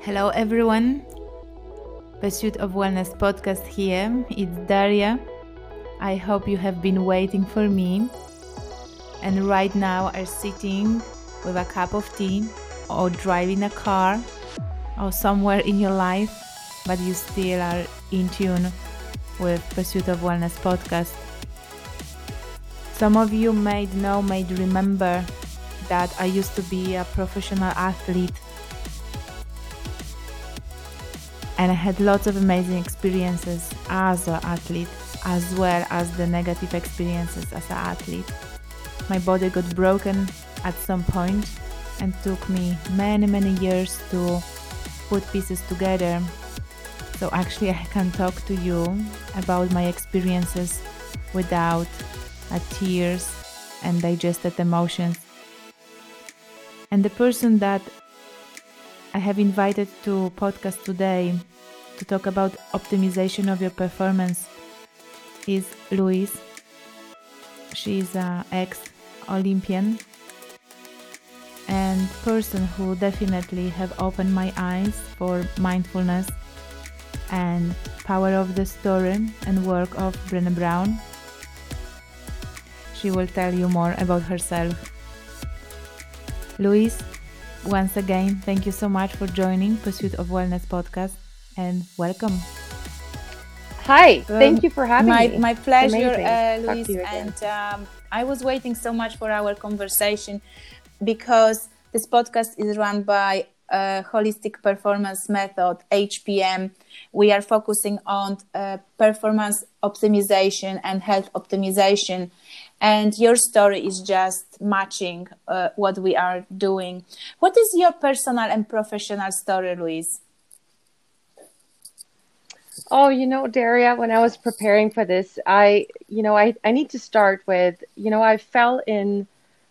Hello, everyone. Pursuit of Wellness podcast here. It's Daria. I hope you have been waiting for me and right now are sitting with a cup of tea or driving a car or somewhere in your life, but you still are in tune with Pursuit of Wellness podcast. Some of you may know, may remember that I used to be a professional athlete and I had lots of amazing experiences as an athlete as well as the negative experiences as an athlete. My body got broken at some point and took me many many years to put pieces together. So actually I can talk to you about my experiences without uh, tears and digested emotions. And the person that I have invited to podcast today to talk about optimization of your performance is Louise. She's an ex Olympian and person who definitely have opened my eyes for mindfulness and power of the story and work of Brené Brown. She will tell you more about herself. Louise, once again, thank you so much for joining Pursuit of Wellness podcast and welcome. Hi, thank um, you for having my, me. My pleasure, uh, Louise. And um, I was waiting so much for our conversation because this podcast is run by uh, Holistic Performance Method, HPM. We are focusing on uh, performance optimization and health optimization. And your story is just matching uh, what we are doing. What is your personal and professional story, Louise? Oh, you know, Daria, when I was preparing for this, I, you know, I, I need to start with, you know, I fell in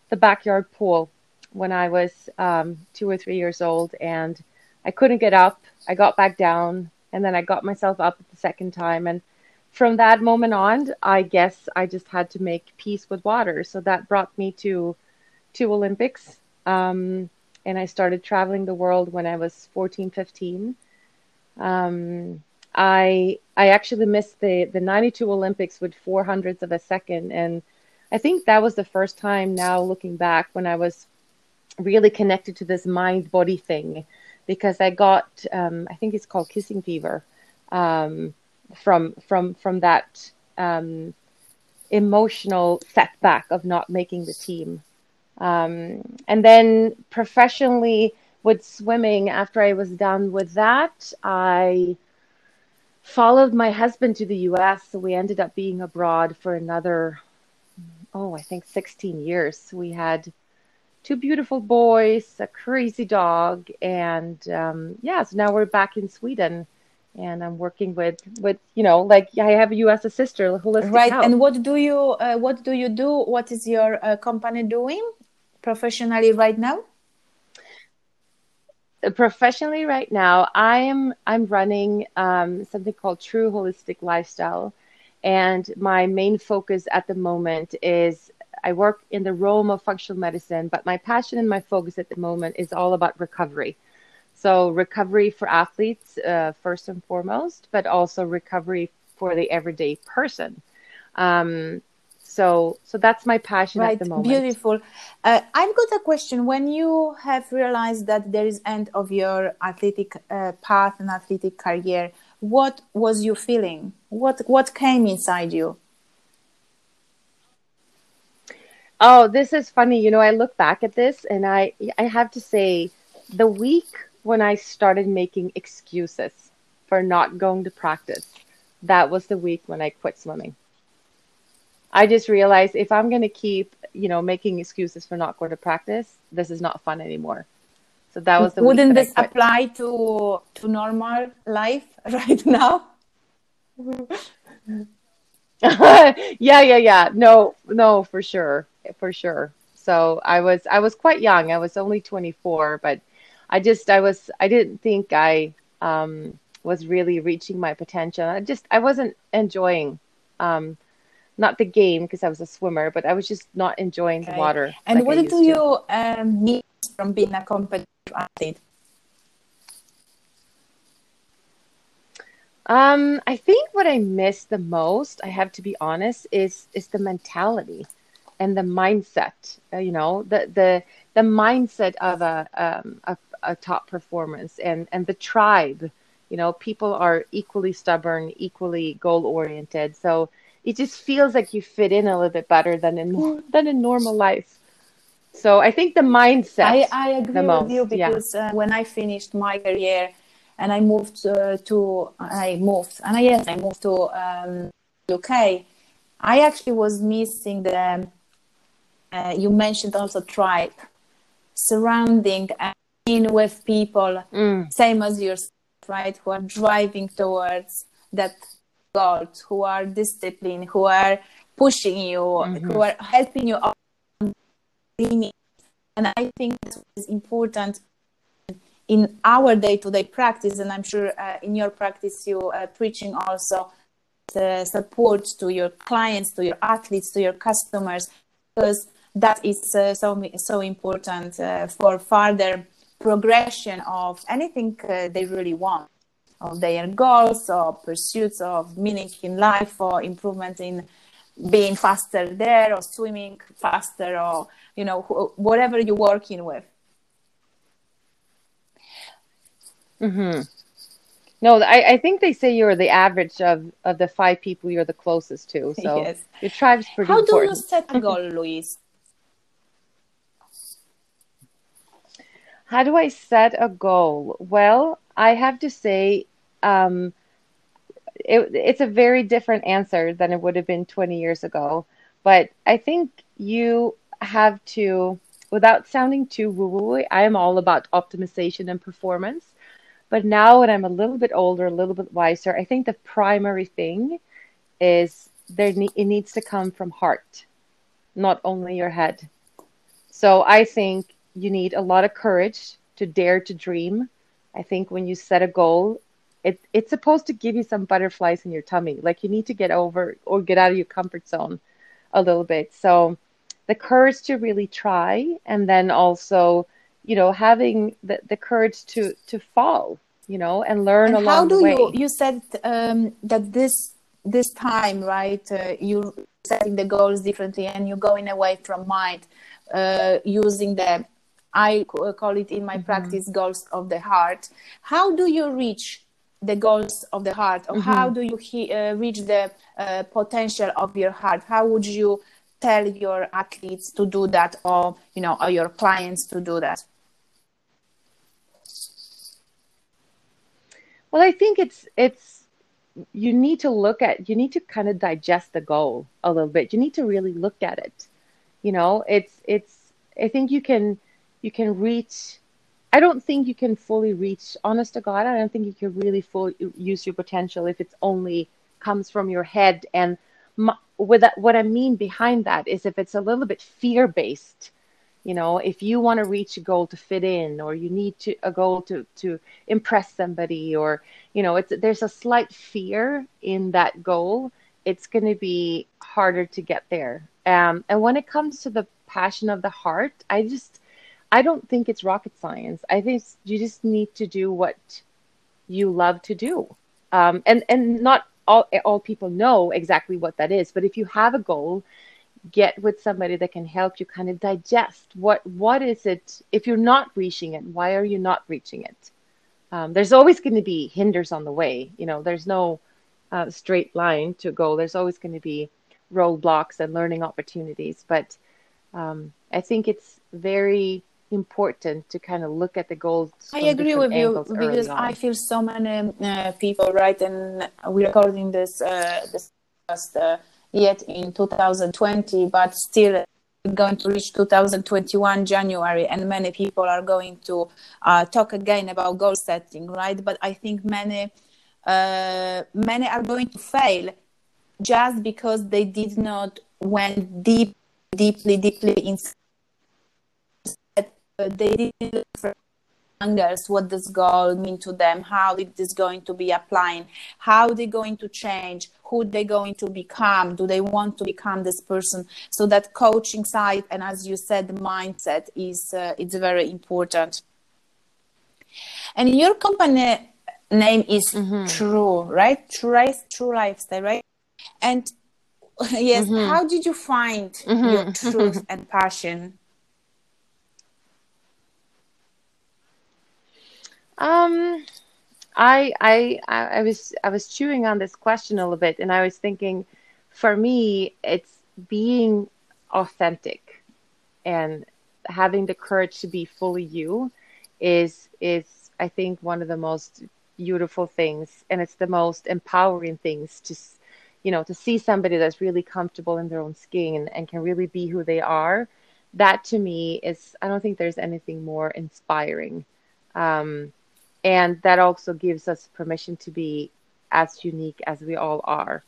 the backyard pool when I was um, two or three years old and I couldn't get up. I got back down and then I got myself up the second time. And from that moment on, I guess I just had to make peace with water. So that brought me to two Olympics. Um, and I started traveling the world when I was 14, 15. Um, I I actually missed the the 92 Olympics with four hundredths of a second, and I think that was the first time now looking back when I was really connected to this mind body thing, because I got um, I think it's called kissing fever um, from from from that um, emotional setback of not making the team, um, and then professionally with swimming after I was done with that I followed my husband to the US. So we ended up being abroad for another, oh, I think 16 years. We had two beautiful boys, a crazy dog, and um, yeah, so now we're back in Sweden. And I'm working with, with you know, like I have you as a sister, holistic right. Health. And what do you, uh, what do you do? What is your uh, company doing professionally right now? Professionally right now i am i'm running um, something called true holistic lifestyle. And my main focus at the moment is i work in the realm of functional medicine but my passion and my focus at the moment is all about recovery. So recovery for athletes uh, first and foremost but also recovery for the everyday person. Um, so so that's my passion right. at the moment. beautiful. Uh, i've got a question. When you have realized that there is end of your athletic uh, path and athletic career what was you feeling? What what came inside you? Oh this is funny. You know i look back at this and i i have to say the week when i started making excuses for not going to practice that was the week when i quit swimming I just realized if I'm going to keep, you know, making excuses for not going to practice, this is not fun anymore. So that was the. Wouldn't this apply to to normal life right now? yeah, yeah, yeah. No, no, for sure, for sure. So I was, I was quite young. I was only 24, but I just, I was, I didn't think I um, was really reaching my potential. I just, I wasn't enjoying um, not the game because I was a swimmer, but I was just not enjoying okay. the water. And like what do you um, need from being a competitive athlete? Um, I think what I miss the most, I have to be honest, is is the mentality and the mindset. Uh, you know, the the the mindset of a um, a, a top performance and and the tribe. You know, people are equally stubborn, equally goal oriented. So it just feels like you fit in a little bit better than in than in normal life. So I think the mindset. I, I agree with you because yeah. uh, when I finished my career and I moved uh, to I moved and I, yes I moved to um, UK. I actually was missing the. Uh, you mentioned also tribe, surrounding and being with people mm. same as yourself, right? Who are driving towards that goal, who are disciplined, who are pushing you, mm-hmm. who are helping you. And I think it's important in our day-to-day practice and i'm sure uh, in your practice you are uh, preaching also the support to your clients to your athletes to your customers because that is uh, so so important uh, for further progression of anything uh, they really want of their goals or pursuits of meaning in life or improvement in being faster there or swimming faster or you know whatever you're working with Mm-hmm. No, I, I think they say you're the average of, of the five people you're the closest to. So yes. your tribe's pretty How important. do you set a goal, Louise? How do I set a goal? Well, I have to say, um, it, it's a very different answer than it would have been 20 years ago. But I think you have to, without sounding too woo woo, I am all about optimization and performance. But now, when I'm a little bit older, a little bit wiser, I think the primary thing is there ne- it needs to come from heart, not only your head. So I think you need a lot of courage to dare to dream. I think when you set a goal, it, it's supposed to give you some butterflies in your tummy. Like you need to get over or get out of your comfort zone a little bit. So the courage to really try and then also you know having the, the courage to to fall you know and learn and along how do you you said um, that this this time right uh, you setting the goals differently and you're going away from mind uh, using the i call it in my mm-hmm. practice goals of the heart how do you reach the goals of the heart or mm-hmm. how do you he, uh, reach the uh, potential of your heart how would you tell your athletes to do that or you know or your clients to do that Well, I think it's it's you need to look at you need to kind of digest the goal a little bit. You need to really look at it. You know, it's it's I think you can you can reach I don't think you can fully reach honest to God, I don't think you can really fully use your potential if it's only comes from your head. And my, that, what I mean behind that is if it's a little bit fear based you know if you want to reach a goal to fit in or you need to a goal to to impress somebody or you know it's there's a slight fear in that goal it's going to be harder to get there. Um, and when it comes to the passion of the heart i just i don't think it's rocket science. I think you just need to do what you love to do. Um, and and not all all people know exactly what that is but if you have a goal get with somebody that can help you kind of digest what what is it if you're not reaching it why are you not reaching it? Um, there's always going to be hinders on the way you know there's no uh, straight line to go. There's always going to be roadblocks and learning opportunities but um, i think it's very important to kind of look at the goals i agree with you because i feel so many uh, people right and we're recording this uh, this uh, yet in 2020, but still going to reach 2021 January, and many people are going to uh, talk again about goal setting, right? But I think many uh, many are going to fail just because they did not went deep, deeply, deeply inside. They didn't angles what does goal mean to them how it is going to be applying how they're going to change who they're going to become do they want to become this person so that coaching side and as you said the mindset is uh, it's very important and your company name is mm-hmm. True, right? True Life, True Lifestyle, right? And yes, mm-hmm. how did you find mm-hmm. your truth and passion? Um, I, I I was I was chewing on this question a little bit, and I was thinking, for me, it's being authentic and having the courage to be fully you is is I think one of the most beautiful things and it's the most empowering things to you know to see somebody that's really comfortable in their own skin and can really be who they are. That to me is I don't think there's anything more inspiring. Um, and that also gives us permission to be as unique as we all are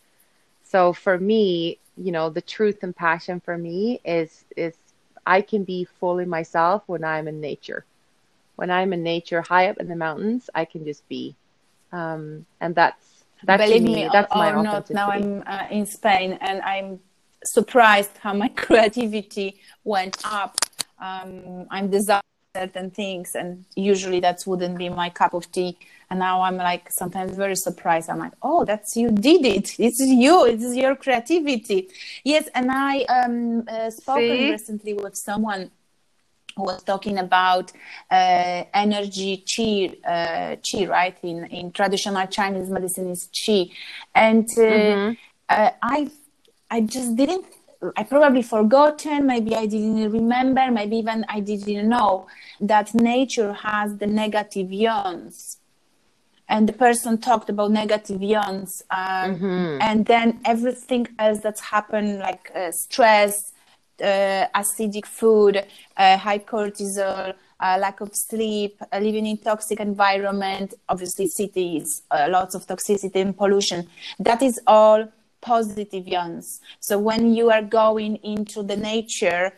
so for me you know the truth and passion for me is is I can be fully myself when I'm in nature. When I'm in nature, high up in the mountains, I can just be, um, and that's that's Believe me, me that's or, my or not. Now I'm uh, in Spain, and I'm surprised how my creativity went up. Um, I'm designed certain things, and usually that wouldn't be my cup of tea. And now i'm like sometimes very surprised. I'm like oh that's you did it. It's you. It's your creativity. Yes and i um uh, spoken See? recently with someone who was talking about uh, energy chi uh, chi right? In in traditional chinese medicine is chi and uh, mm-hmm. Uh, i i just didn't I probably forgotten, maybe I didn't remember, maybe even I didn't know that nature has the negative ions and the person talked about negative ions um, mm-hmm. and then everything else that's happened like uh, stress uh, acidic food uh, high cortisol uh, lack of sleep uh, living in toxic environment obviously cities uh, lots of toxicity and pollution that is all positive ions so when you are going into the nature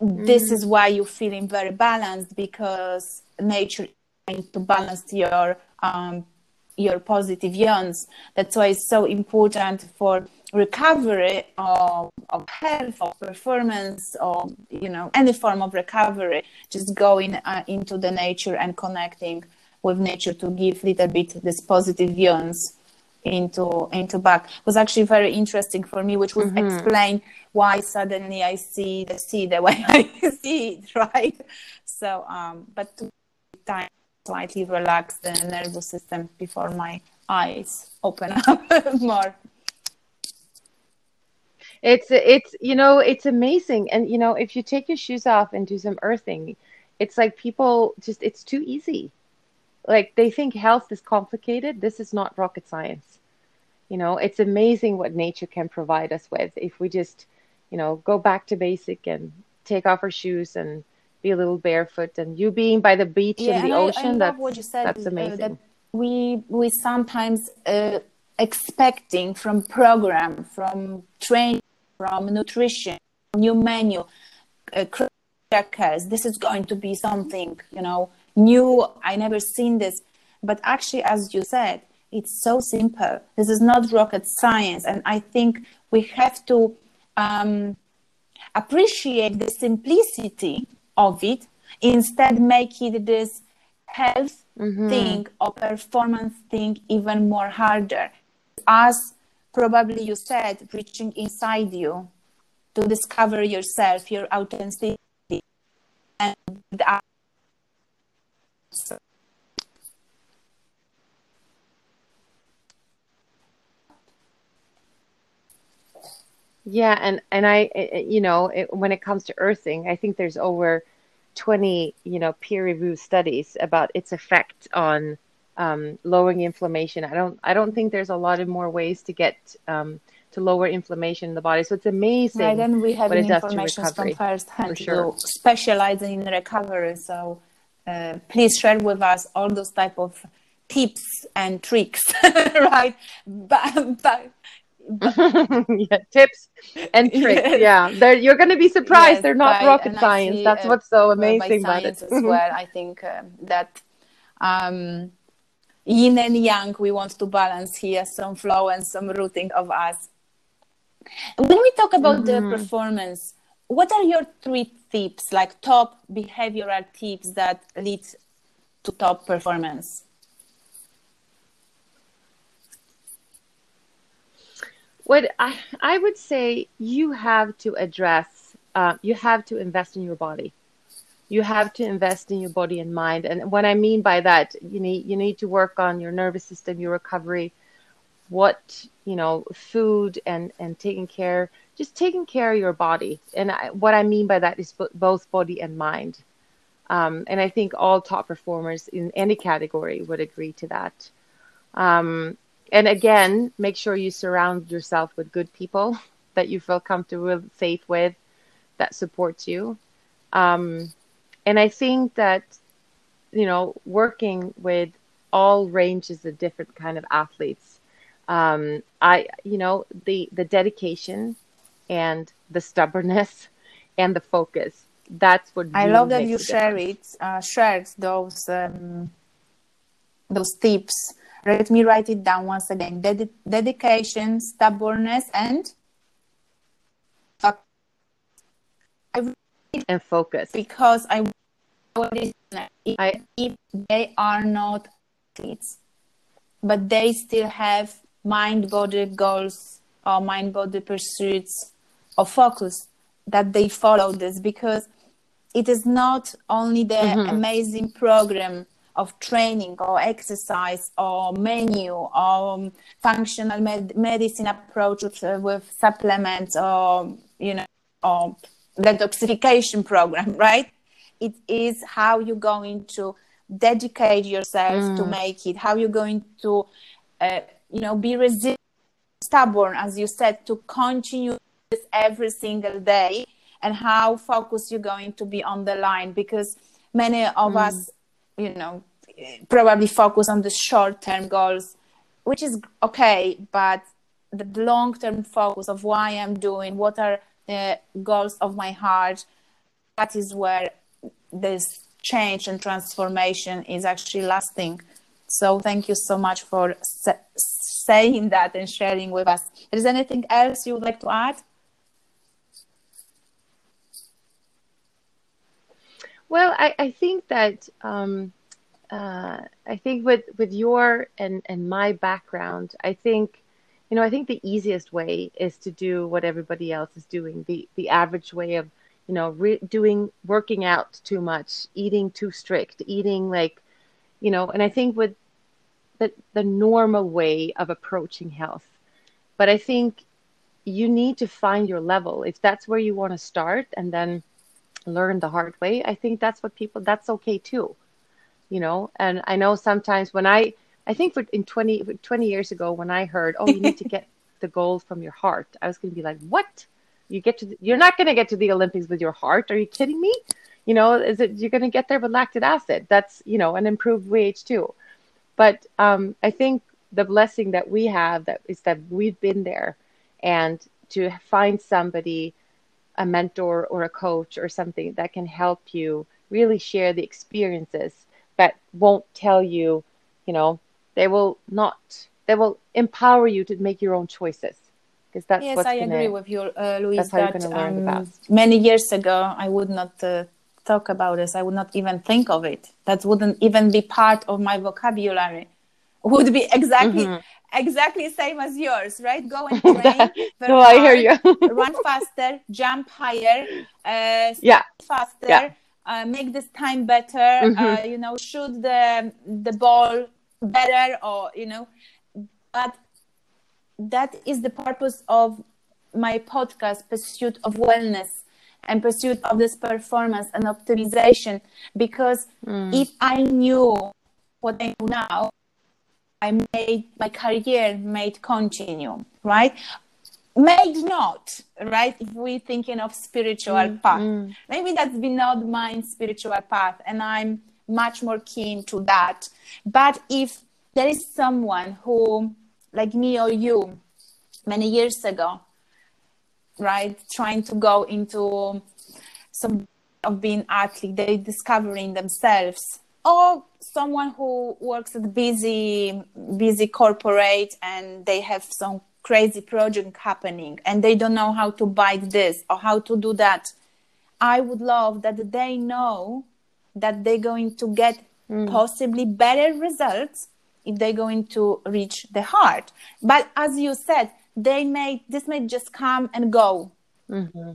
mm-hmm. this is why you're feeling very balanced because nature is trying to balance your um, your positive ions. That's why it's so important for recovery of, of health, of performance, or you know any form of recovery. Just going uh, into the nature and connecting with nature to give little bit this positive ions into into back it was actually very interesting for me, which would mm-hmm. explain why suddenly I see the sea the way I see it, right? So, um, but time slightly relax the nervous system before my eyes open up more it's it's you know it's amazing and you know if you take your shoes off and do some earthing it's like people just it's too easy like they think health is complicated. This is not rocket science. You know it's amazing what nature can provide us with if we just you know go back to basic and take off our shoes and be a little barefoot. And you being by the beach yeah, and the ocean I, I that's what you said, that's amazing uh, that we we sometimes uh, expecting from program from training from nutrition new menu uh, crackers this is going to be something you know new i never seen this. But actually as you said it's so simple. This is not rocket science. And i think we have to um, appreciate the simplicity of it instead make it this health mm-hmm. thing or performance thing even more harder. As probably you said reaching inside you to discover yourself your authenticity. And the Yeah, and and I, you know, it, when it comes to earthing, I think there's over 20, you know, peer-reviewed studies about its effect on um, lowering inflammation. I don't, I don't think there's a lot of more ways to get um, to lower inflammation in the body. So it's amazing. Right, and we have information from first hand sure. specializing in recovery. So uh, please share with us all those type of tips and tricks, right? But, but yeah, tips and tricks. Yeah, They're, you're going to be surprised. Yes, They're not rocket science. See, That's uh, what's so amazing about it. as well, I think uh, that um, yin and yang, we want to balance here some flow and some rooting of us. When we talk about mm-hmm. the performance, what are your three tips, like top behavioral tips that lead to top performance? What I, I would say you have to address, uh, you have to invest in your body. You have to invest in your body and mind. And what I mean by that, you need, you need to work on your nervous system, your recovery, what you know, food and, and taking care, just taking care of your body. And I, what I mean by that is both body and mind. Um, and I think all top performers in any category would agree to that. Um, and again, make sure you surround yourself with good people that you feel comfortable, safe with, that supports you. Um, and I think that, you know, working with all ranges of different kind of athletes, um, I, you know, the the dedication and the stubbornness and the focus. That's what I love that you share it, uh, shared those um, those tips let me write it down once again. Ded- dedication, stubbornness, and and focus. Because I, I if they are not athletes, but they still have mind-body goals or mind-body pursuits or focus that they follow this because it is not only the mm-hmm. amazing program of training or exercise or menu or functional med- medicine approach with, uh, with, supplements or you know or detoxification program right it is how you're going to dedicate yourself mm. to make it how you're going to uh, you know be resilient stubborn as you said to continue this every single day and how focused you're going to be on the line because many of mm. us you know probably focus on the short term goals which is okay but the long term focus of why i'm doing what are the goals of my heart that is where this change and transformation is actually lasting so thank you so much for saying that and sharing with us is there anything else you would like to add well i, I think that um, uh, I think with with your and and my background, I think you know I think the easiest way is to do what everybody else is doing. The the average way of you know re- doing working out too much, eating too strict, eating like you know, and I think with the the normal way of approaching health. But I think you need to find your level. If that's where you want to start and then learn the hard way, I think that's what people that's okay too you know? And i know sometimes when i i think for in 20 20 years ago when i heard oh you need to get the gold from your heart i was going to be like what? You get to the, you're not going to get to the olympics with your heart? Are you kidding me? You know is it you're going to get there with lactic acid. That's you know an improved VO2 but um, i think the blessing that we have that is that we've been there and to find somebody a mentor or a coach or something that can help you really share the experiences but won't tell you, you know, they will not, they will empower you to make your own choices. Because that's yes, I gonna, agree with you, uh, Louise. That, um, the best. Many years ago, I would not uh, talk about this. I would not even think of it. That wouldn't even be part of my vocabulary. Would be exactly mm-hmm. exactly same as yours, right? Go and train. no, hard, I hear you. run faster, jump higher, uh, yeah, faster. Yeah uh, make this time better uh, mm-hmm. uh, you know shoot the the ball better or you know but that is the purpose of my podcast pursuit of wellness and pursuit of this performance and optimization because mm. if i knew what i know now i made my career made continue right made not right if we're thinking of spiritual mm, path mm. maybe that's been not my spiritual path and i'm much more keen to that but if there is someone who like me or you many years ago right trying to go into some of being athlete they discovering themselves. Or someone who works at busy busy corporate and they have some crazy project happening and they don't know how to bite this or how to do that. I would love that they know that they're going to get mm. possibly better results if they're going to reach the heart. But as you said they may this may just come and go Mm-hmm.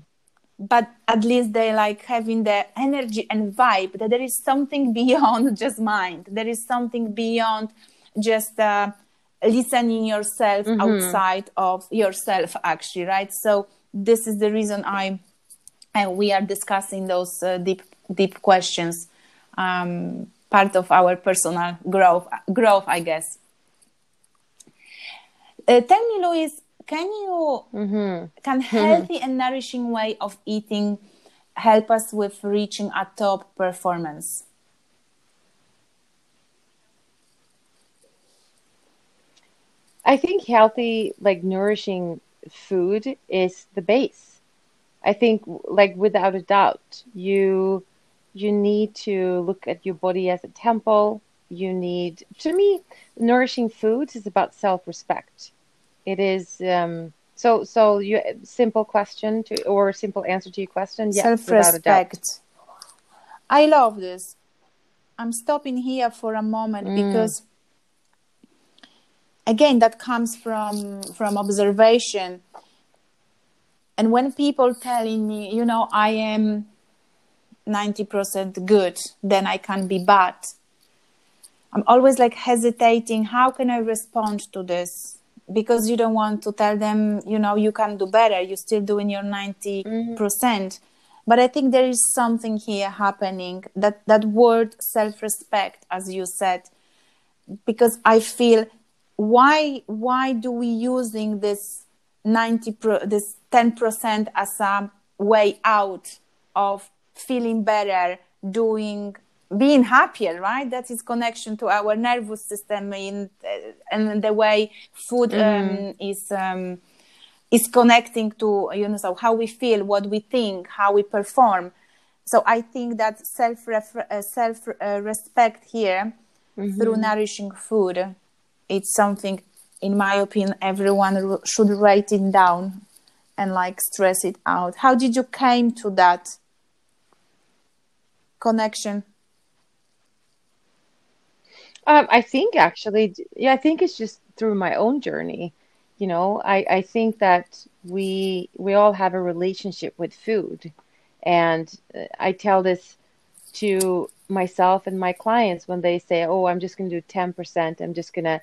but at least they like having the energy and vibe that there is something beyond just mind there is something beyond just uh, listening yourself Mm-hmm. outside of yourself actually right so this is the reason i and we are discussing those uh, deep deep questions um, part of our personal growth growth i guess uh, tell me louise can you Mm-hmm. can healthy and nourishing way of eating help us with reaching a top performance I think healthy, like nourishing food is the base. I think, like without a doubt, you you need to look at your body as a temple. You need, to me, nourishing foods is about self-respect. It is um, so. So, you simple question to or simple answer to your question. Yes, without a doubt. self-respect i love this i'm stopping here for a moment Mm. because again that comes from from observation and when people telling me you know i am 90% good then i can be bad i'm always like hesitating how can i respond to this because you don't want to tell them you know you can do better you're still doing your 90% mm-hmm. percent. But i think there is something here happening that that word self-respect as you said because i feel why why do we using this 90 pro, this 10% as a way out of feeling better doing being happier right? That is connection to our nervous system in uh, and the way food um, is um, is connecting to you know so how we feel what we think how we perform. So i think that self uh, self uh, respect here through nourishing food it's something in my opinion everyone should write it down and like stress it out. How did you came to that connection Um, I think actually, yeah, I think it's just through my own journey. You know, I, I think that we we all have a relationship with food, and uh, I tell this to myself and my clients when they say, "Oh, I'm just going to do ten percent. I'm just going to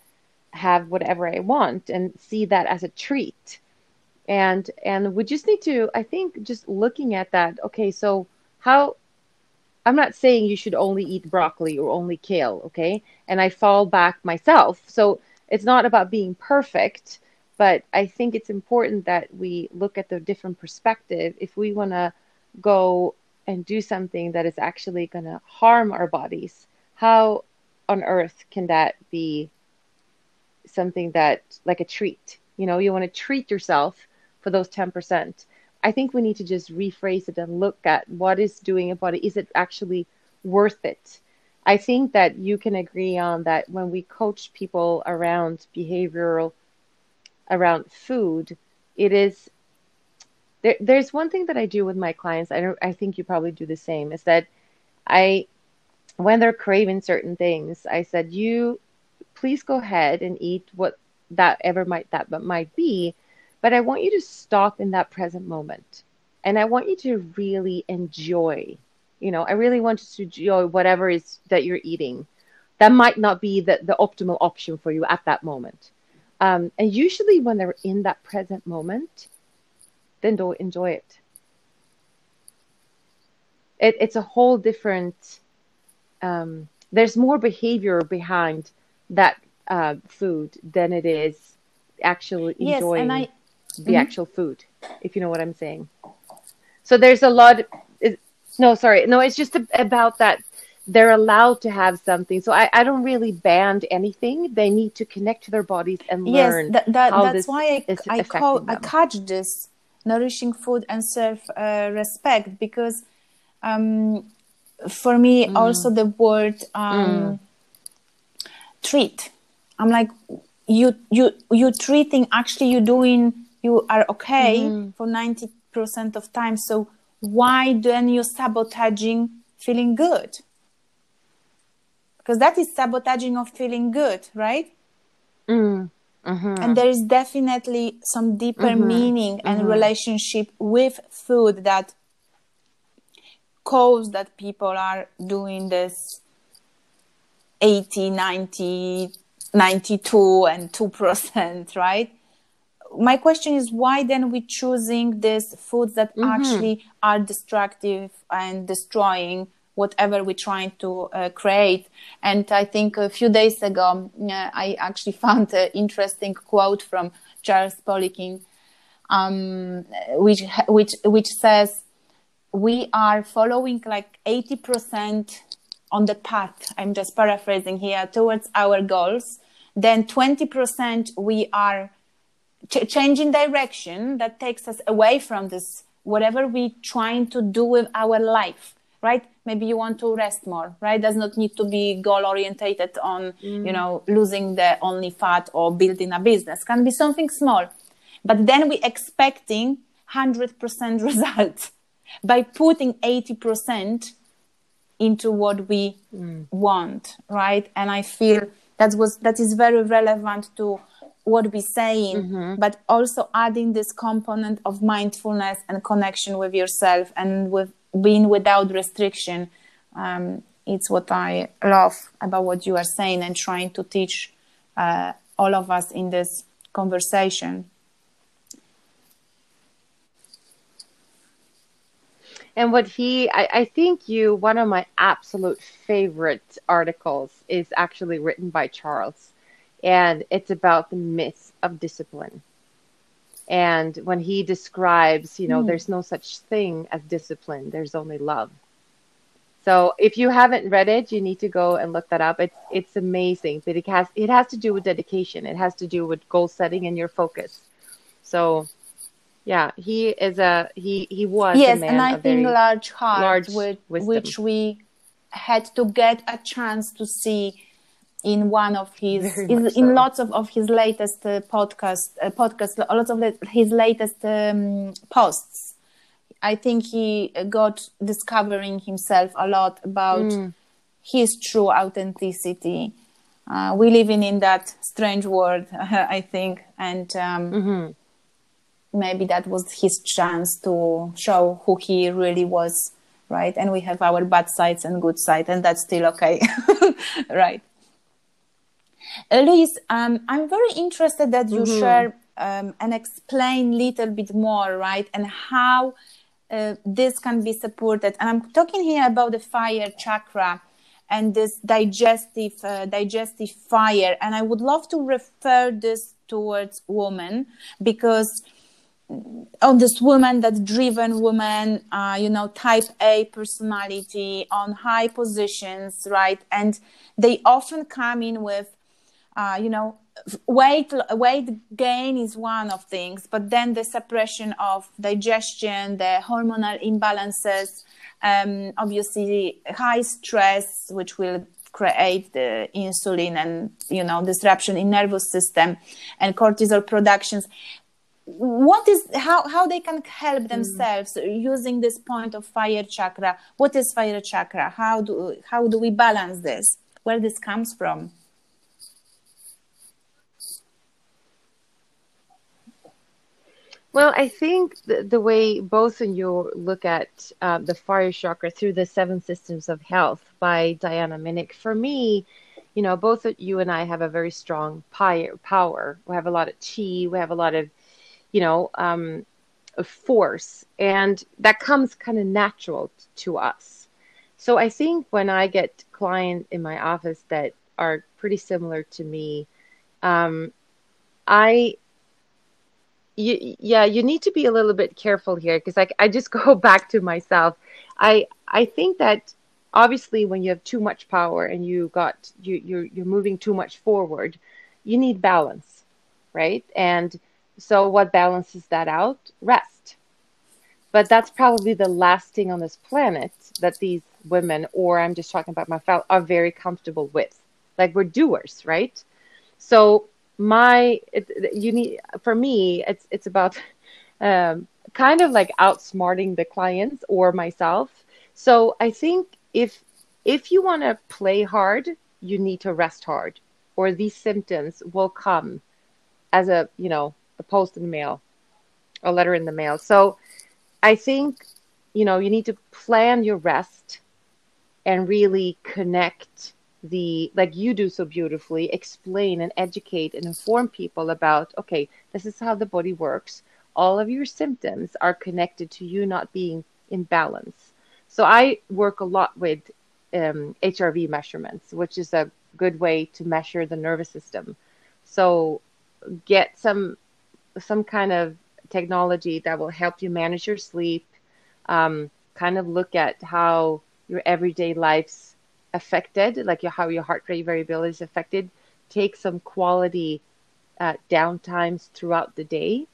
have whatever I want," and see that as a treat. And and we just need to, I think, just looking at that. Okay, so how I'm not saying you should only eat broccoli or only kale, okay? And I fall back myself. So it's not about being perfect, but I think it's important that we look at the different perspective. If we want to go and do something that is actually going to harm our bodies, how on earth can that be something that like a treat? You know, you want to treat yourself for those 10%. I think we need to just rephrase it and look at what is doing about it. Is it actually worth it? I think that you can agree on that when we coach people around behavioral, around food, it is. There, there's one thing that I do with my clients. I don't. I think you probably do the same. Is that I, when they're craving certain things, I said, you, please go ahead and eat what that ever might that but might be but I want you to stop in that present moment. And I want you to really enjoy, you know, I really want you to enjoy whatever is that you're eating. That might not be the, the optimal option for you at that moment. Um, and usually when they're in that present moment, then don't enjoy it. it it's a whole different, um, there's more behavior behind that uh, food than it is actually enjoying. yes and i the actual food, if you know what I'm saying. So there's a lot. It, no, sorry, no, it's just a, about that they're allowed to have something. So I, I don't really ban anything. They need to connect to their bodies and learn. yes that, that's why i, I, call, I them. catch this nourishing food and self uh, respect because um, for me Mm. also the word um, treat i'm like you you you treating actually you're doing you are okay Mm-hmm. for 90% of time so why then you're sabotaging feeling good because that is sabotaging of feeling good right Mm. Mm-hmm. And there is definitely some deeper mm-hmm. meaning and mm-hmm. relationship with food that cause that people are doing this 80, 90, 92 and 2%, right? My question is why then we choosing these foods that mm-hmm. actually are destructive and destroying whatever we're trying to uh, create. And I think a few days ago, uh, I actually found an interesting quote from Charles Poliquin, um, which which which says, "We are following like eighty percent on the path." I'm just paraphrasing here towards our goals. Then twenty percent we are ch- changing direction that takes us away from this whatever we're trying to do with our life right? Maybe you want to rest more right? Does not need to be goal orientated on mm. you know losing the only fat or building a business. Can be something small. But then we expecting 100% results by putting 80% into what we mm. want right? And i feel that was that is very relevant to what we're saying mm-hmm. but also adding this component of mindfulness and connection with yourself and with being without restriction. Um, it's what i love about what you are saying and trying to teach uh, all of us in this conversation. And what he I, I, think you one of my absolute favorite articles is actually written by charles and it's about the myth of discipline. And when he describes you know mm. there's no such thing as discipline there's only love. So if you haven't read it you need to go and look that up. It's it's amazing but it has it has to do with dedication. It has to do with goal setting and your focus. So yeah he is a he he was yes and i think large heart large with, which we had to get a chance to see in one of his in, so. in, lots of, of his latest uh, podcast uh, podcast lots of his latest um, posts i think he got discovering himself a lot about mm. his true authenticity uh, we live in in that strange world i think and um, mm-hmm. maybe that was his chance to show who he really was right and we have our bad sides and good sides and that's still okay right Louise, um, I'm very interested that you mm-hmm. share um, and explain a little bit more, right, and how uh, this can be supported. And I'm talking here about the fire chakra and this digestive uh, digestive fire. And I would love to refer this towards women because on this woman that driven woman uh, you know type a personality on high positions right and they often come in with uh, you know weight weight gain is one of things but then the suppression of digestion the hormonal imbalances um, obviously high stress which will create the insulin and you know disruption in nervous system and cortisol productions what is how how they can help mm. themselves mm. using this point of fire chakra what is fire chakra how do how do we balance this where this comes from Well, I think the, the way both of you look at uh, the fire chakra through the seven systems of health by Deanna Minich, for me, you know, both you and I have a very strong power. We have a lot of chi. We have a lot of, you know, um, force, and that comes kind of natural to us. So I think when I get clients in my office that are pretty similar to me, um, I you, yeah, you need to be a little bit careful here because I just go back to myself. I I think that obviously when you have too much power and you got you you're you're moving too much forward, you need balance, right? And so what balances that out? Rest. But that's probably the last thing on this planet that these women, or I'm just talking about myself, are very comfortable with. Like we're doers, right? So my it, you need for me it's it's about um, kind of like outsmarting the clients or myself so i think if if you want to play hard you need to rest hard or these symptoms will come as a you know a post in the mail, a letter in the mail. So I think you know you need to plan your rest and really connect the like you do so beautifully explain and educate and inform people about okay this is how the body works. All of your symptoms are connected to you not being in balance. So i work a lot with um, hrv measurements which is a good way to measure the nervous system. So get some some kind of technology that will help you manage your sleep um, kind of look at how your everyday life's affected, like your, how your heart rate variability is affected. Take some quality uh, downtimes throughout the day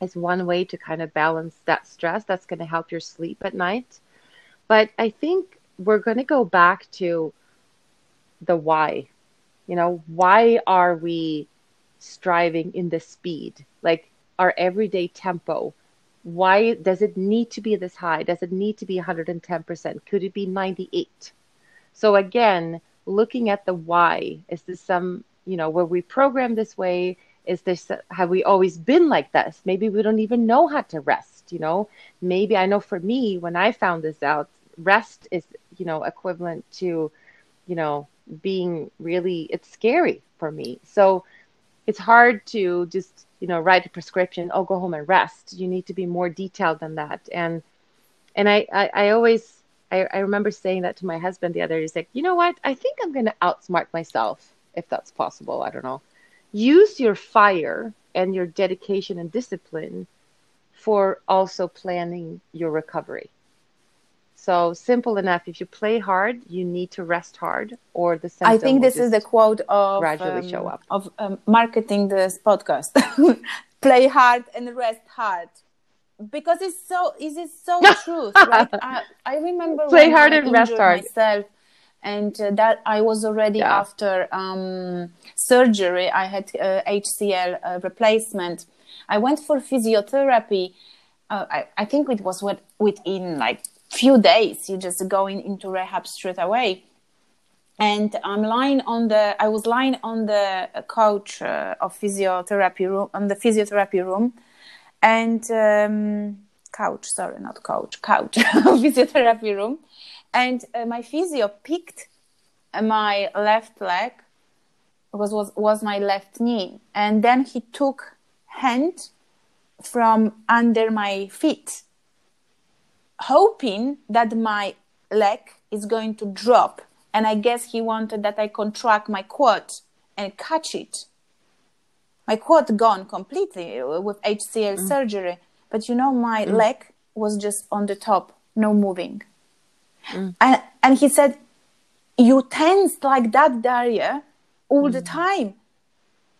is one way to kind of balance that stress. That's going to help your sleep at night. But I think we're going to go back to the why. You know, why are we striving in the speed? Like our everyday tempo why does it need to be this high? Does it need to be 110%? Could it be 98? So again, looking at the why, is this some, you know, were we programmed this way? Is this, have we always been like this? Maybe we don't even know how to rest, you know? Maybe I know for me, when I found this out, rest is, you know, equivalent to, you know, being really, it's scary for me. So it's hard to just you know write a prescription oh go home and rest you need to be more detailed than that and and i i, I always I, I remember saying that to my husband the other day. He's like you know what? I think i'm going to outsmart myself if that's possible. I don't know. Use your fire and your dedication and discipline for also planning your recovery. So simple enough. If you play hard, you need to rest hard, or the I think this is the quote of gradually um, show up. of um, marketing this podcast. play hard and rest hard, because it's so is it so true, right? I, I remember play hard and rest hard myself, and uh, that I was already yeah. after um, surgery. I had uh, HCL uh, replacement. I went for physiotherapy. Uh, I, I think it was what within like few days you just going into rehab straight away and i'm lying on the i was lying on the couch uh, of physiotherapy room on the physiotherapy room and um, couch sorry not couch couch physiotherapy room and uh, my physio picked my left leg was, was was my left knee and then he took hand from under my feet hoping that my leg is going to drop. And I guess he wanted that I contract my quad and catch it. My quad gone completely with HCL mm. surgery. But you know, my mm. leg was just on the top, no moving. Mm. And, and he said, You tensed like that, Daria, all the mm. time.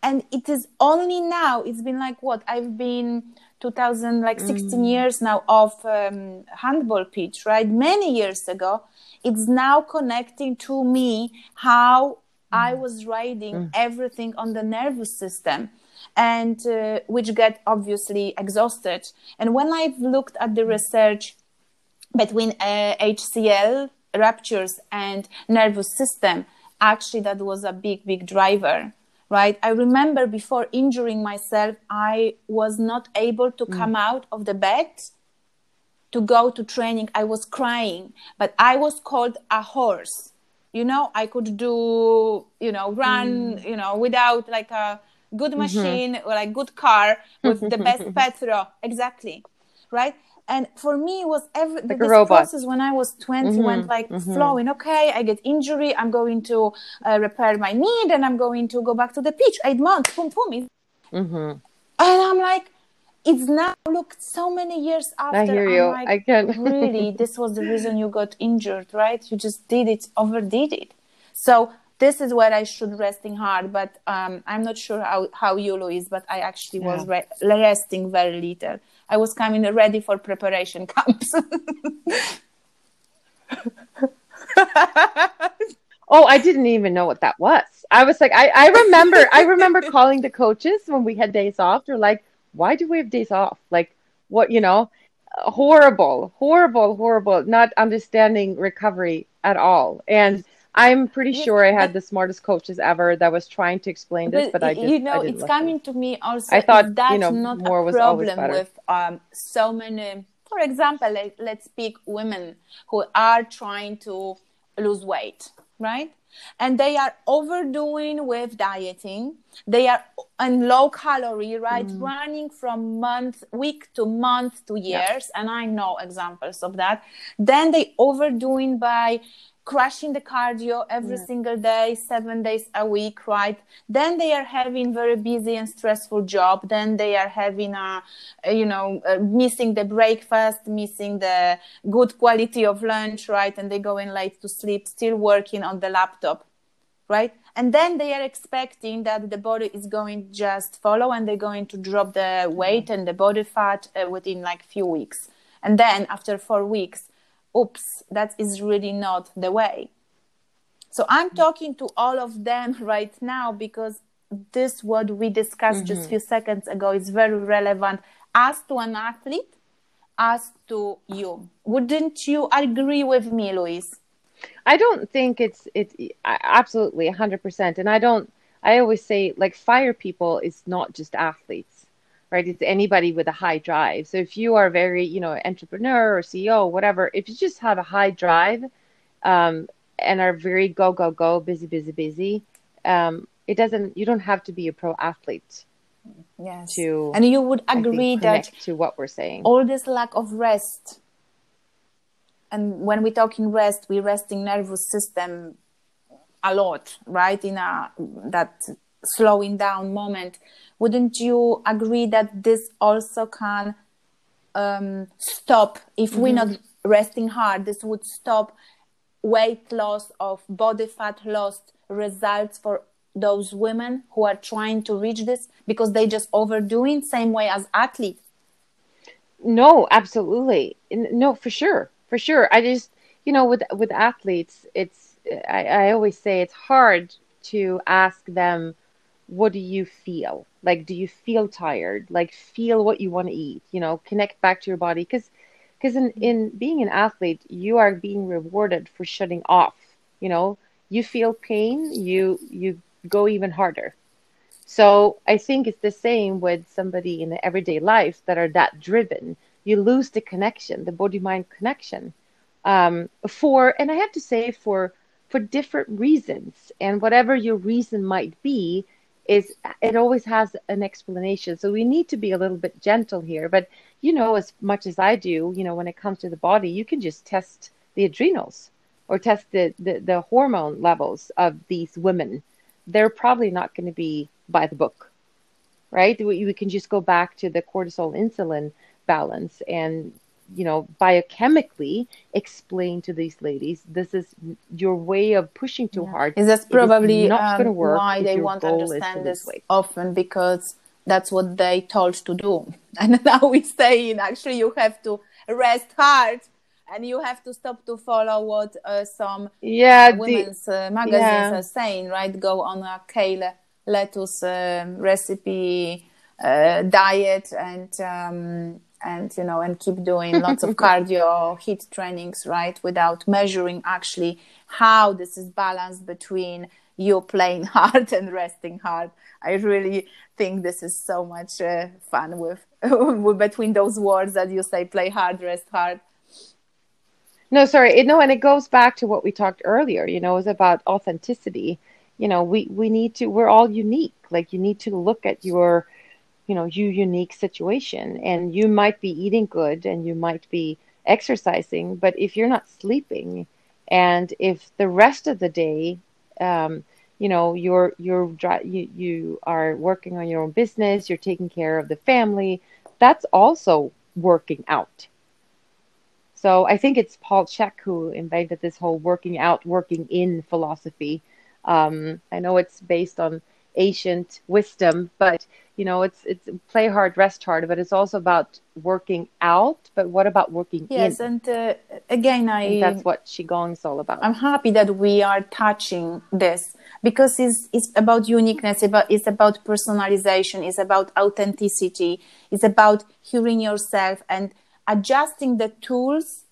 And it is only now, it's been like what? I've been 2000 like 16 mm. years now of um, handball pitch right many years ago it's now connecting to me how. I was riding mm. everything on the nervous system and uh, which get obviously exhausted and when i've looked at the mm. research between uh, hcl ruptures and nervous system actually that was a big big driver right? I remember before injuring myself, I was not able to come mm. out of the bed to go to training. I was crying, but I was called a horse. You know, I could do, you know, run, mm. you know, without like a good mm-hmm. machine mm-hmm. or like good car with the best petrol. Exactly. Right and for me it was every like this process when i was 20 mm-hmm, went like mm-hmm. flowing okay i get injury i'm going to uh, repair my knee then i'm going to go back to the pitch eight months boom boom mm-hmm. and i'm like it's now looked so many years after i hear you like, i can really this was the reason you got injured right you just did it overdid it so this is where I should resting hard, but um, I'm not sure how, how Yulu is, but I actually yeah. was re- resting very little. I was coming ready for preparation camps. oh, I didn't even know what that was. I was like, I, I remember, I remember calling the coaches when we had days off. They're like, why do we have days off? Like, what, you know, horrible, horrible, horrible, not understanding recovery at all. And I'm pretty sure I had the smartest coaches ever that was trying to explain this, but, but I just you know I it's coming to me also. I thought that's you know not more a problem with um, so many. For example, let, let's pick women who are trying to lose weight, right? And they are overdoing with dieting. They are on low calorie, right? Mm. Running from month, week to month to years. And I know examples of that. Then they overdoing by crushing the cardio every Yeah. single day seven days a week right? Then they are having very busy and stressful job. Then they are having a, a, you know uh, missing the breakfast missing the good quality of lunch right? And they go in late to sleep still working on the laptop right? And then they are expecting that the body is going just follow and they're going to drop the weight and the body fat uh, within like few weeks. And then after four weeks oops that is really not the way. So i'm talking to all of them right now because this what we discussed Mm-hmm. just a few seconds ago is very relevant. As to an athlete as to you wouldn't you agree with me louise? I don't think it's it absolutely 100% and I don't I always say like fire people is not just athletes right? It's anybody with a high drive. So if you are very you know entrepreneur or CEO whatever if you just have a high drive um, and are very go go go busy busy busy um, it doesn't you don't have to be a pro athlete yes. to and you would I think, agree that to what we're saying. all this lack of rest and when we talk in rest we resting nervous system a lot right? In a that slowing down moment wouldn't you agree that this also can um, stop if we're not resting hard this would stop weight loss of body fat loss results for those women who are trying to reach this because they just overdoing same way as athletes No, absolutely. No, for sure. For sure. I just, you know, with with athletes, it's I, I always say it's hard to ask them, what do you feel? Like, do you feel tired? Like, feel what you want to eat, you know, connect back to your body. Because because in, in being an athlete, you are being rewarded for shutting off. You know, you feel pain, you you go even harder. So I think it's the same with somebody in the everyday life that are that driven. You lose the connection, the body mind connection. Um, for and I have to say for for different reasons, and whatever your reason might be, is it always has an explanation. So we need to be a little bit gentle here. But you know, as much as I do, you know, when it comes to the body, you can just test the adrenals or test the the, the hormone levels of these women. They're probably not going to be by the book, right? We, we can just go back to the cortisol insulin balance and you know biochemically explain to these ladies this is your way of pushing too hard Is that It is probably not um, gonna work why they won't goal is to understand this weight. often because that's what they told to do. And now we're saying actually you have to rest hard and you have to stop to follow what uh, some yeah the, women's uh, magazines yeah. are saying, right? Go on a kale lettuce um, recipe uh, diet and um, and you know and keep doing lots of cardio heat trainings right without measuring actually how this is balanced between you playing hard and resting hard i really think this is so much uh, fun with, with between those words that you say play hard rest hard No, sorry. It, no, and it goes back to what we talked earlier. You know, it's about authenticity. You know, we we need to. We're all unique. Like you need to look at your, you know, you unique situation, and you might be eating good, and you might be exercising, but if you're not sleeping, and if the rest of the day, um, you know, you're you're you you are working on your own business, you're taking care of the family. That's also working out. So I think it's Paul Chek who invented this whole working out, working in philosophy. Um, I know it's based on ancient wisdom, but you know, it's it's play hard, rest hard, but it's also about working out. But what about working yes in? and uh, again I think that's what Qigong's all about. I'm happy that we are touching this because it's, it's about uniqueness, about, it's about personalization, it's about authenticity, it's about hearing yourself and adjusting the tools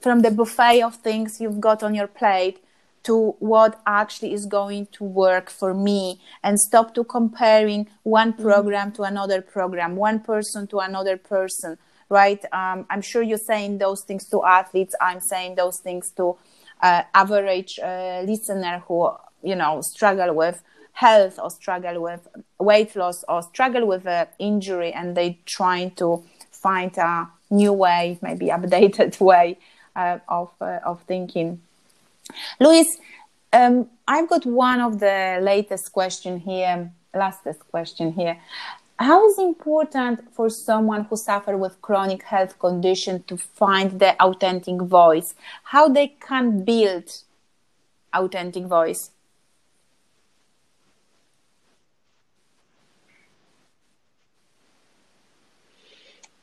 from the buffet of things you've got on your plate to what actually is going to work for me and stop to comparing one mm-hmm. program to another program one person to another person right? Um, i'm sure you're saying those things to athletes. I'm saying those things to uh, average uh, listener who you know struggle with health or struggle with weight loss or struggle with an injury and they trying to find a new way maybe updated way uh, of uh, of thinking Louise, um, I've got one of the latest question here, lastest question here. How is important for someone who suffer with chronic health condition to find the authentic voice? How they can build authentic voice?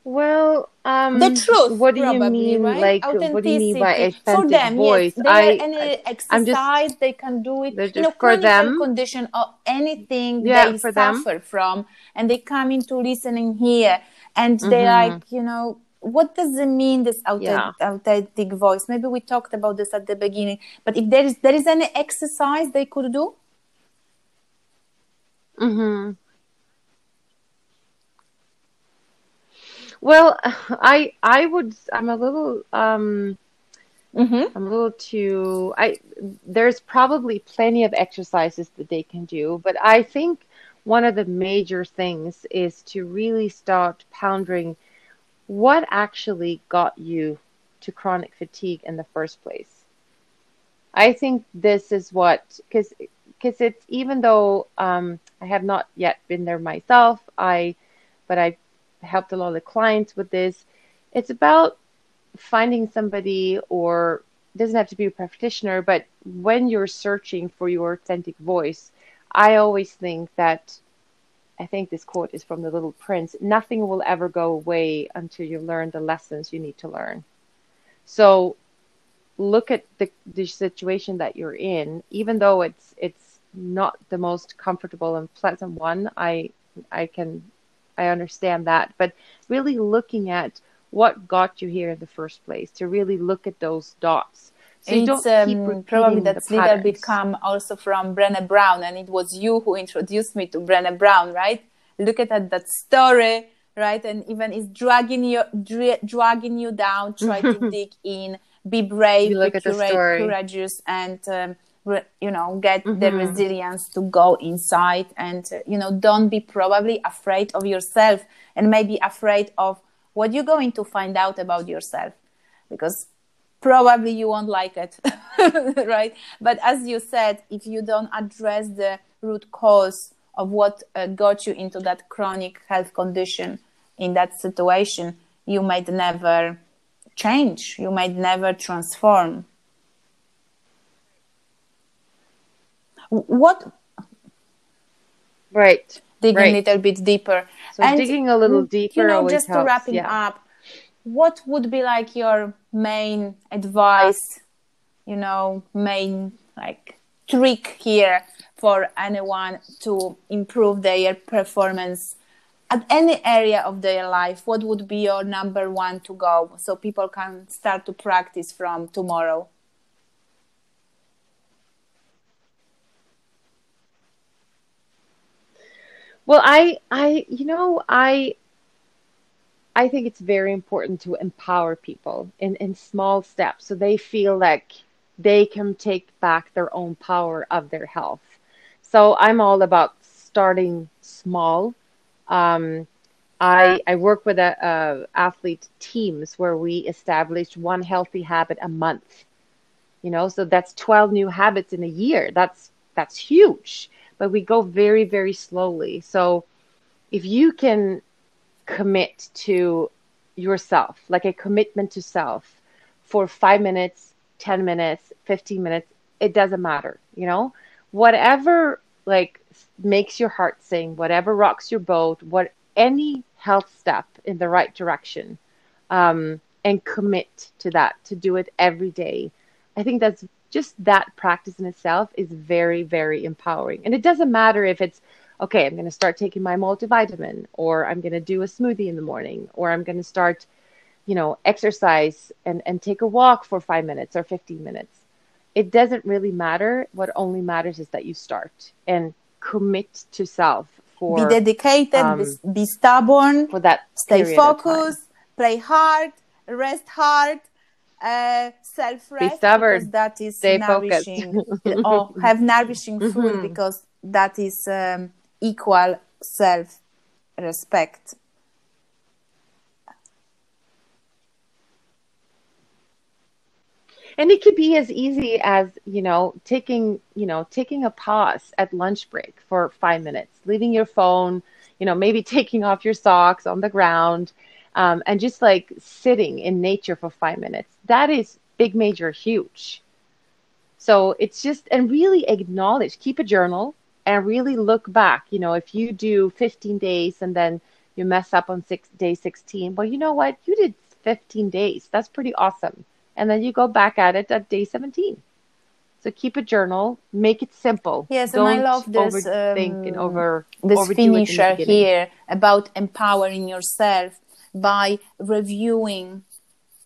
Well, um, the truth. What do probably, you mean? Right? Like, what do you mean by authentic for them, voice? Yes, I, any exercise just, they can do it. You know, for them, condition or anything yeah, they suffer them. from, and they come into listening here, and mm-hmm. they like, you know, what does it mean this authentic, yeah. authentic voice? Maybe we talked about this at the beginning, but if there is there is any exercise they could do. Mm-hmm. Well, I I would I'm a little um mm-hmm. I'm a little too I there's probably plenty of exercises that they can do, but I think one of the major things is to really start pondering what actually got you to chronic fatigue in the first place. I think this is what because because it's even though um, I have not yet been there myself, I but I helped a lot of clients with this. It's about finding somebody or doesn't have to be a practitioner, but when you're searching for your authentic voice, I always think that I think this quote is from the little prince, nothing will ever go away until you learn the lessons you need to learn. So look at the, the situation that you're in, even though it's it's not the most comfortable and pleasant one, I I can I understand that. But really looking at what got you here in the first place, to really look at those dots. So it's um, probably that's a little bit come also from Brené Brown, and it was you who introduced me to Brené Brown, right? Look at that, that story, right? And even it's dragging you, dra- dragging you down. Try to dig in, be brave, be at the story. courageous, and um, you know get mm-hmm. the resilience to go inside and you know don't be probably afraid of yourself and maybe afraid of what you're going to find out about yourself because probably you won't like it right? But as you said if you don't address the root cause of what uh, got you into that chronic health condition in that situation you might never change. You might never transform what right digging right. a little bit deeper so and digging a little mm, deeper you know just helps, to wrapping yeah. up what would be like your main advice you know main like trick here for anyone to improve their performance at any area of their life what would be your number one to go so people can start to practice from tomorrow Well, I, I, you know, I, I think it's very important to empower people in, in small steps so they feel like they can take back their own power of their health. So I'm all about starting small. Um, I, I work with a, a athlete teams where we established one healthy habit a month. You know, so that's 12 new habits in a year. That's that's huge but we go very, very slowly. So if you can commit to yourself, like a commitment to self for five minutes, 10 minutes, 15 minutes, it doesn't matter, you know, whatever like makes your heart sing, whatever rocks your boat, what any health step in the right direction, um, and commit to that, to do it every day. I think that's just that practice in itself is very, very empowering. And it doesn't matter if it's, okay, I'm going to start taking my multivitamin, or I'm going to do a smoothie in the morning, or I'm going to start, you know, exercise and, and take a walk for five minutes or 15 minutes. it doesn't really matter. What only matters is that you start and commit to self for be dedicated, um, be, be stubborn, for that stay period of time. focused, play hard, rest hard, uh, self rest because that is Stay nourishing. or have nourishing food Mhm. because that is um, equal self respect. and it could be as easy as you know taking you know taking a pause at lunch break for five minutes leaving your phone you know maybe taking off your socks on the ground um, and just like sitting in nature for five minutes. That is big major huge. So it's just and really acknowledge keep a journal and really look back. You know if you do 15 days and then you mess up on six day 16 well you know what? You did 15 days. That's pretty awesome. And then you go back at it at day 17 so keep a journal. Make it simple. Yes, and I love this, overthink and um, over this overdo it in the finisher here about empowering yourself by reviewing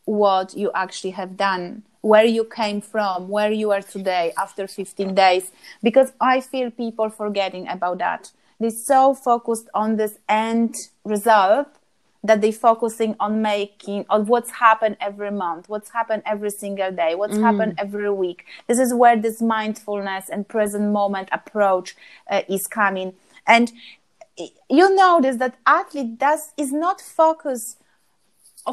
what you actually have done where you came from where you are today after 15 days because i feel people forgetting about that. They're so focused on this end result that they're focusing on making on what's happened every month what's happened every single day what's happened every week. This is where this mindfulness and present moment approach uh, is coming. And you notice that athlete does is not focused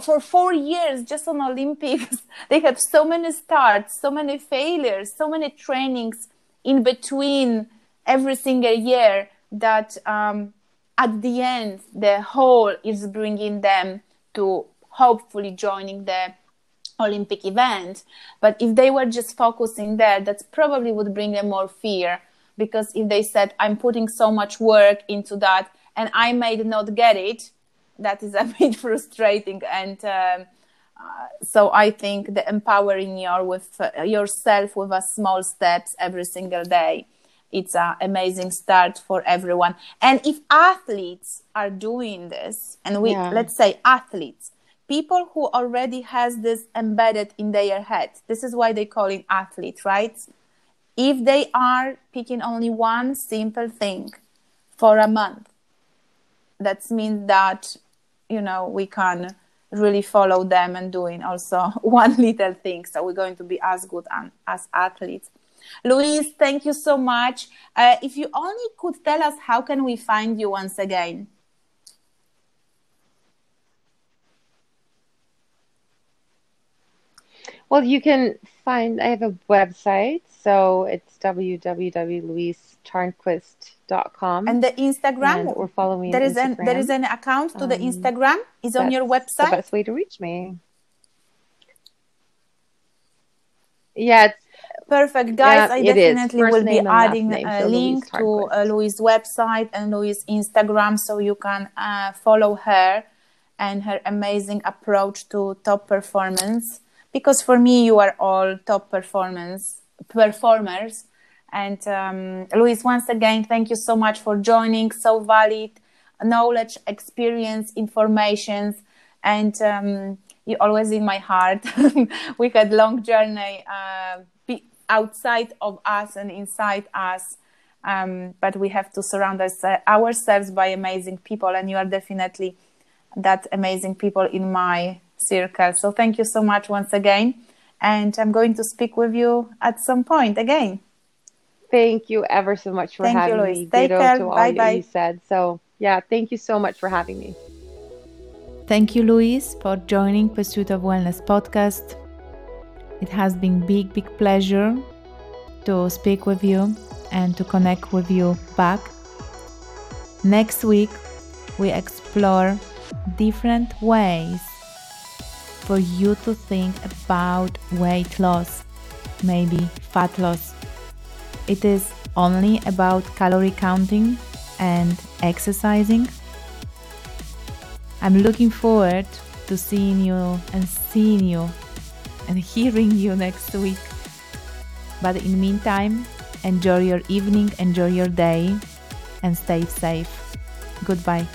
for four years just on olympics. They have so many starts so many failures so many trainings in between every single year that um, at the end the whole is bringing them to hopefully joining the olympic event. But if they were just focusing there that probably would bring them more fear because if they said i'm putting so much work into that and i may not get it that is a bit frustrating. And um, uh, so i think the empowering your with uh, yourself with a small steps every single day it's an amazing start for everyone. And if athletes are doing this and we Yeah. let's say athletes people who already has this embedded in their head this is why they call it athlete right if they are picking only one simple thing for a month that means that you know we can really follow them and doing also one little thing. So we're going to be as good as athletes. Louise thank you so much. Uh, if you only could tell us how can we find you once again? Well, you can find, I have a website, so it's www.louisetarnquist.com. and the instagram And we're following there is an Instagram. there is an account to the Um, instagram is on your website The best way to reach me. Yeah, it's Perfect, guys. Yeah, I definitely will be name and last adding name, a so link to uh, Louise' website and Louise' Instagram so you can uh, follow her and her amazing approach to top performance. Because for me, you are all top performance performers. And um, Louise, once again, thank you so much for joining. So valid knowledge, experience, informations, and um, you always in my heart. we had long journey uh, outside of us and inside us, um, but we have to surround us, uh, ourselves by amazing people, and you are definitely that amazing people in my circle. So thank you so much once again, and I'm going to speak with you at some point again. thank you ever so much for having me. Thank you, having Louise. me. Take Ditto care. to all Bye-bye. you said. So, yeah, thank you so much for having me. Thank you, Louise, for joining Pursuit of Wellness podcast. It has been big, big pleasure to speak with you and to connect with you back. Next week, we explore different ways for you to think about weight loss, maybe fat loss. It is only about calorie counting and exercising. I'm looking forward to seeing you and seeing you and hearing you next week. But in the meantime, enjoy your evening, enjoy your day, and stay safe. Goodbye.